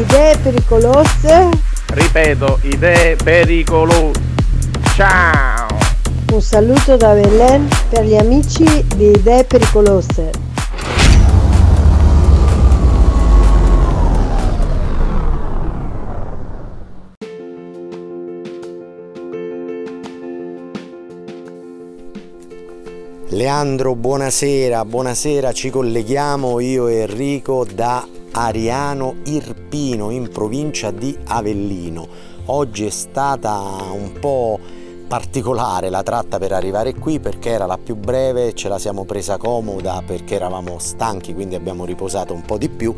Idee pericolose. Ripeto, idee pericolose. Ciao! Un saluto da Belen per gli amici di Idee pericolose. Leandro, buonasera, buonasera, ci colleghiamo io e Enrico da Ariano Irpino in provincia di Avellino. Oggi è stata un po' particolare la tratta per arrivare qui perché era la più breve, ce la siamo presa comoda perché eravamo stanchi, quindi abbiamo riposato un po' di più,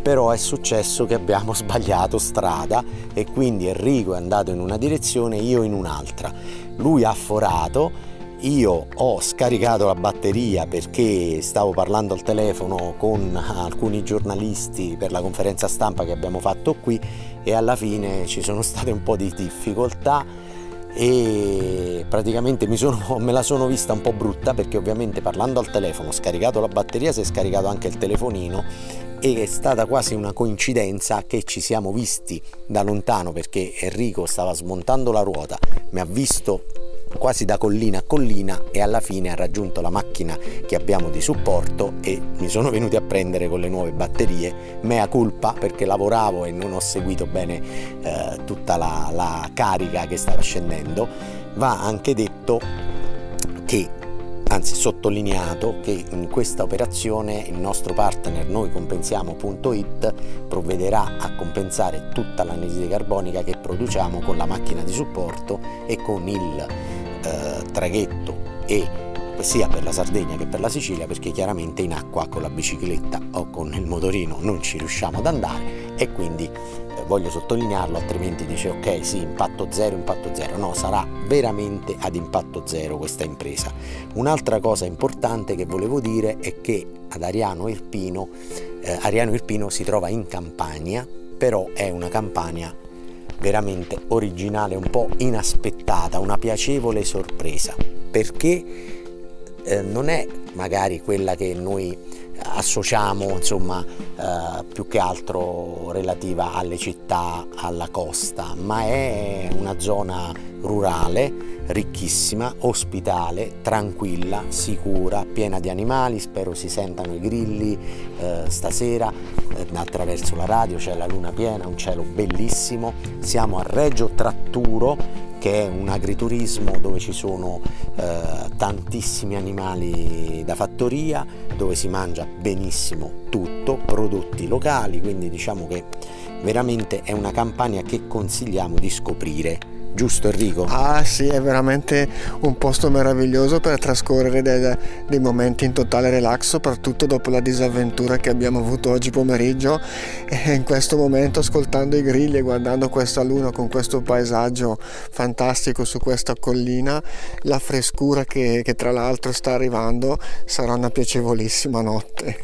però è successo che abbiamo sbagliato strada e quindi Enrico è andato in una direzione, io in un'altra. Lui ha forato io ho scaricato la batteria perché stavo parlando al telefono con alcuni giornalisti per la conferenza stampa che abbiamo fatto qui e alla fine ci sono state un po' di difficoltà e praticamente sono, me la sono vista un po' brutta perché ovviamente parlando al telefono ho scaricato la batteria, si è scaricato anche il telefonino e è stata quasi una coincidenza che ci siamo visti da lontano perché Enrico stava smontando la ruota, mi ha visto quasi da collina a collina e alla fine ha raggiunto la macchina che abbiamo di supporto e mi sono venuti a prendere con le nuove batterie, mea culpa perché lavoravo e non ho seguito bene eh, tutta la, la carica che stava scendendo, va anche detto che anzi sottolineato che in questa operazione il nostro partner noi compensiamo.it provvederà a compensare tutta l'anidride carbonica che produciamo con la macchina di supporto e con il eh, traghetto e sia per la Sardegna che per la Sicilia perché chiaramente in acqua con la bicicletta o con il motorino non ci riusciamo ad andare e quindi eh, voglio sottolinearlo altrimenti dice ok sì impatto zero impatto zero no sarà veramente ad impatto zero questa impresa. Un'altra cosa importante che volevo dire è che ad Ariano Irpino eh, Ariano Irpino si trova in Campania però è una Campania veramente originale, un po' inaspettata, una piacevole sorpresa, perché eh, non è magari quella che noi associamo insomma eh, più che altro relativa alle città, alla costa, ma è una zona rurale ricchissima, ospitale, tranquilla, sicura, piena di animali, spero si sentano i grilli eh, stasera eh, attraverso la radio, c'è la luna piena, un cielo bellissimo, siamo a Reggio Tratturo che è un agriturismo dove ci sono eh, tantissimi animali da fattoria, dove si mangia benissimo tutto, prodotti locali, quindi diciamo che veramente è una campagna che consigliamo di scoprire giusto Enrico? Ah sì, è veramente un posto meraviglioso per trascorrere dei, dei, momenti in totale relax, soprattutto dopo la disavventura che abbiamo avuto oggi pomeriggio e in questo momento ascoltando i grilli e guardando questa luna con questo paesaggio fantastico su questa collina, la frescura che, che tra l'altro sta arrivando sarà una piacevolissima notte.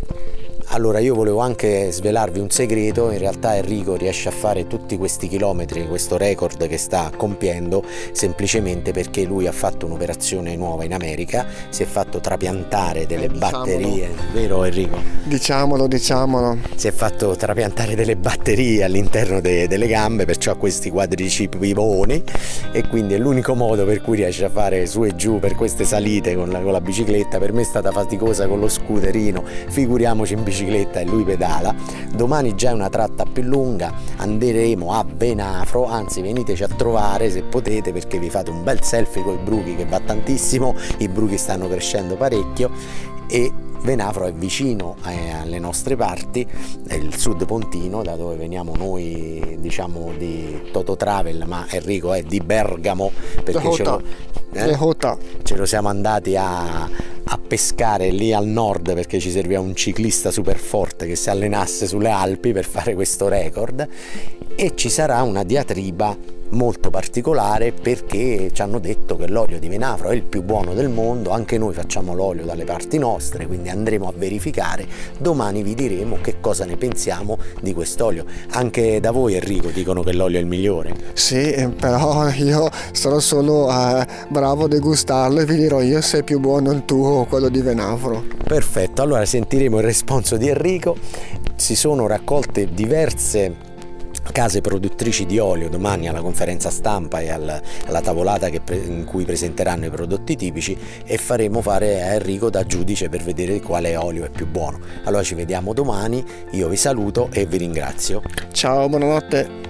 Allora io volevo anche svelarvi un segreto, in realtà Enrico riesce a fare tutti questi chilometri, questo record che sta compiendo semplicemente perché lui ha fatto un'operazione nuova in America, si è fatto trapiantare delle eh, batterie, vero Enrico? Diciamolo, diciamolo. Si è fatto trapiantare delle batterie all'interno de- delle gambe, perciò ha questi quadricipivoni e quindi è l'unico modo per cui riesce a fare su e giù per queste salite con la, con la bicicletta, per me è stata faticosa con lo scooterino, figuriamoci in bicicletta bicicletta e lui pedala. Domani già è una tratta più lunga, andremo a Venafro, anzi veniteci a trovare se potete perché vi fate un bel selfie con i bruchi che va tantissimo, i bruchi stanno crescendo parecchio e Venafro è vicino eh, alle nostre parti, è il sud pontino da dove veniamo noi diciamo di Toto Travel, ma Enrico è di Bergamo perché ce lo, eh, ce lo siamo andati a, a pescare lì al nord perché ci serviva un ciclista super forte che si allenasse sulle Alpi per fare questo record e ci sarà una diatriba molto particolare perché ci hanno detto che l'olio di Venafro è il più buono del mondo, anche noi facciamo l'olio dalle parti nostre, quindi andremo a verificare, domani vi diremo che cosa ne pensiamo di quest'olio. Anche da voi Enrico dicono che l'olio è il migliore. Sì, eh, però io sarò solo eh, bravo a degustarlo e vi dirò io se è più buono il tuo o quello di Venafro. Perfetto, allora sentiremo il responso di Enrico. Si sono raccolte diverse case produttrici di olio domani alla conferenza stampa e alla, alla tavolata pre, in cui presenteranno i prodotti tipici e faremo fare a Enrico da giudice per vedere quale olio è più buono. Allora ci vediamo domani, io vi saluto e vi ringrazio. Ciao, buonanotte.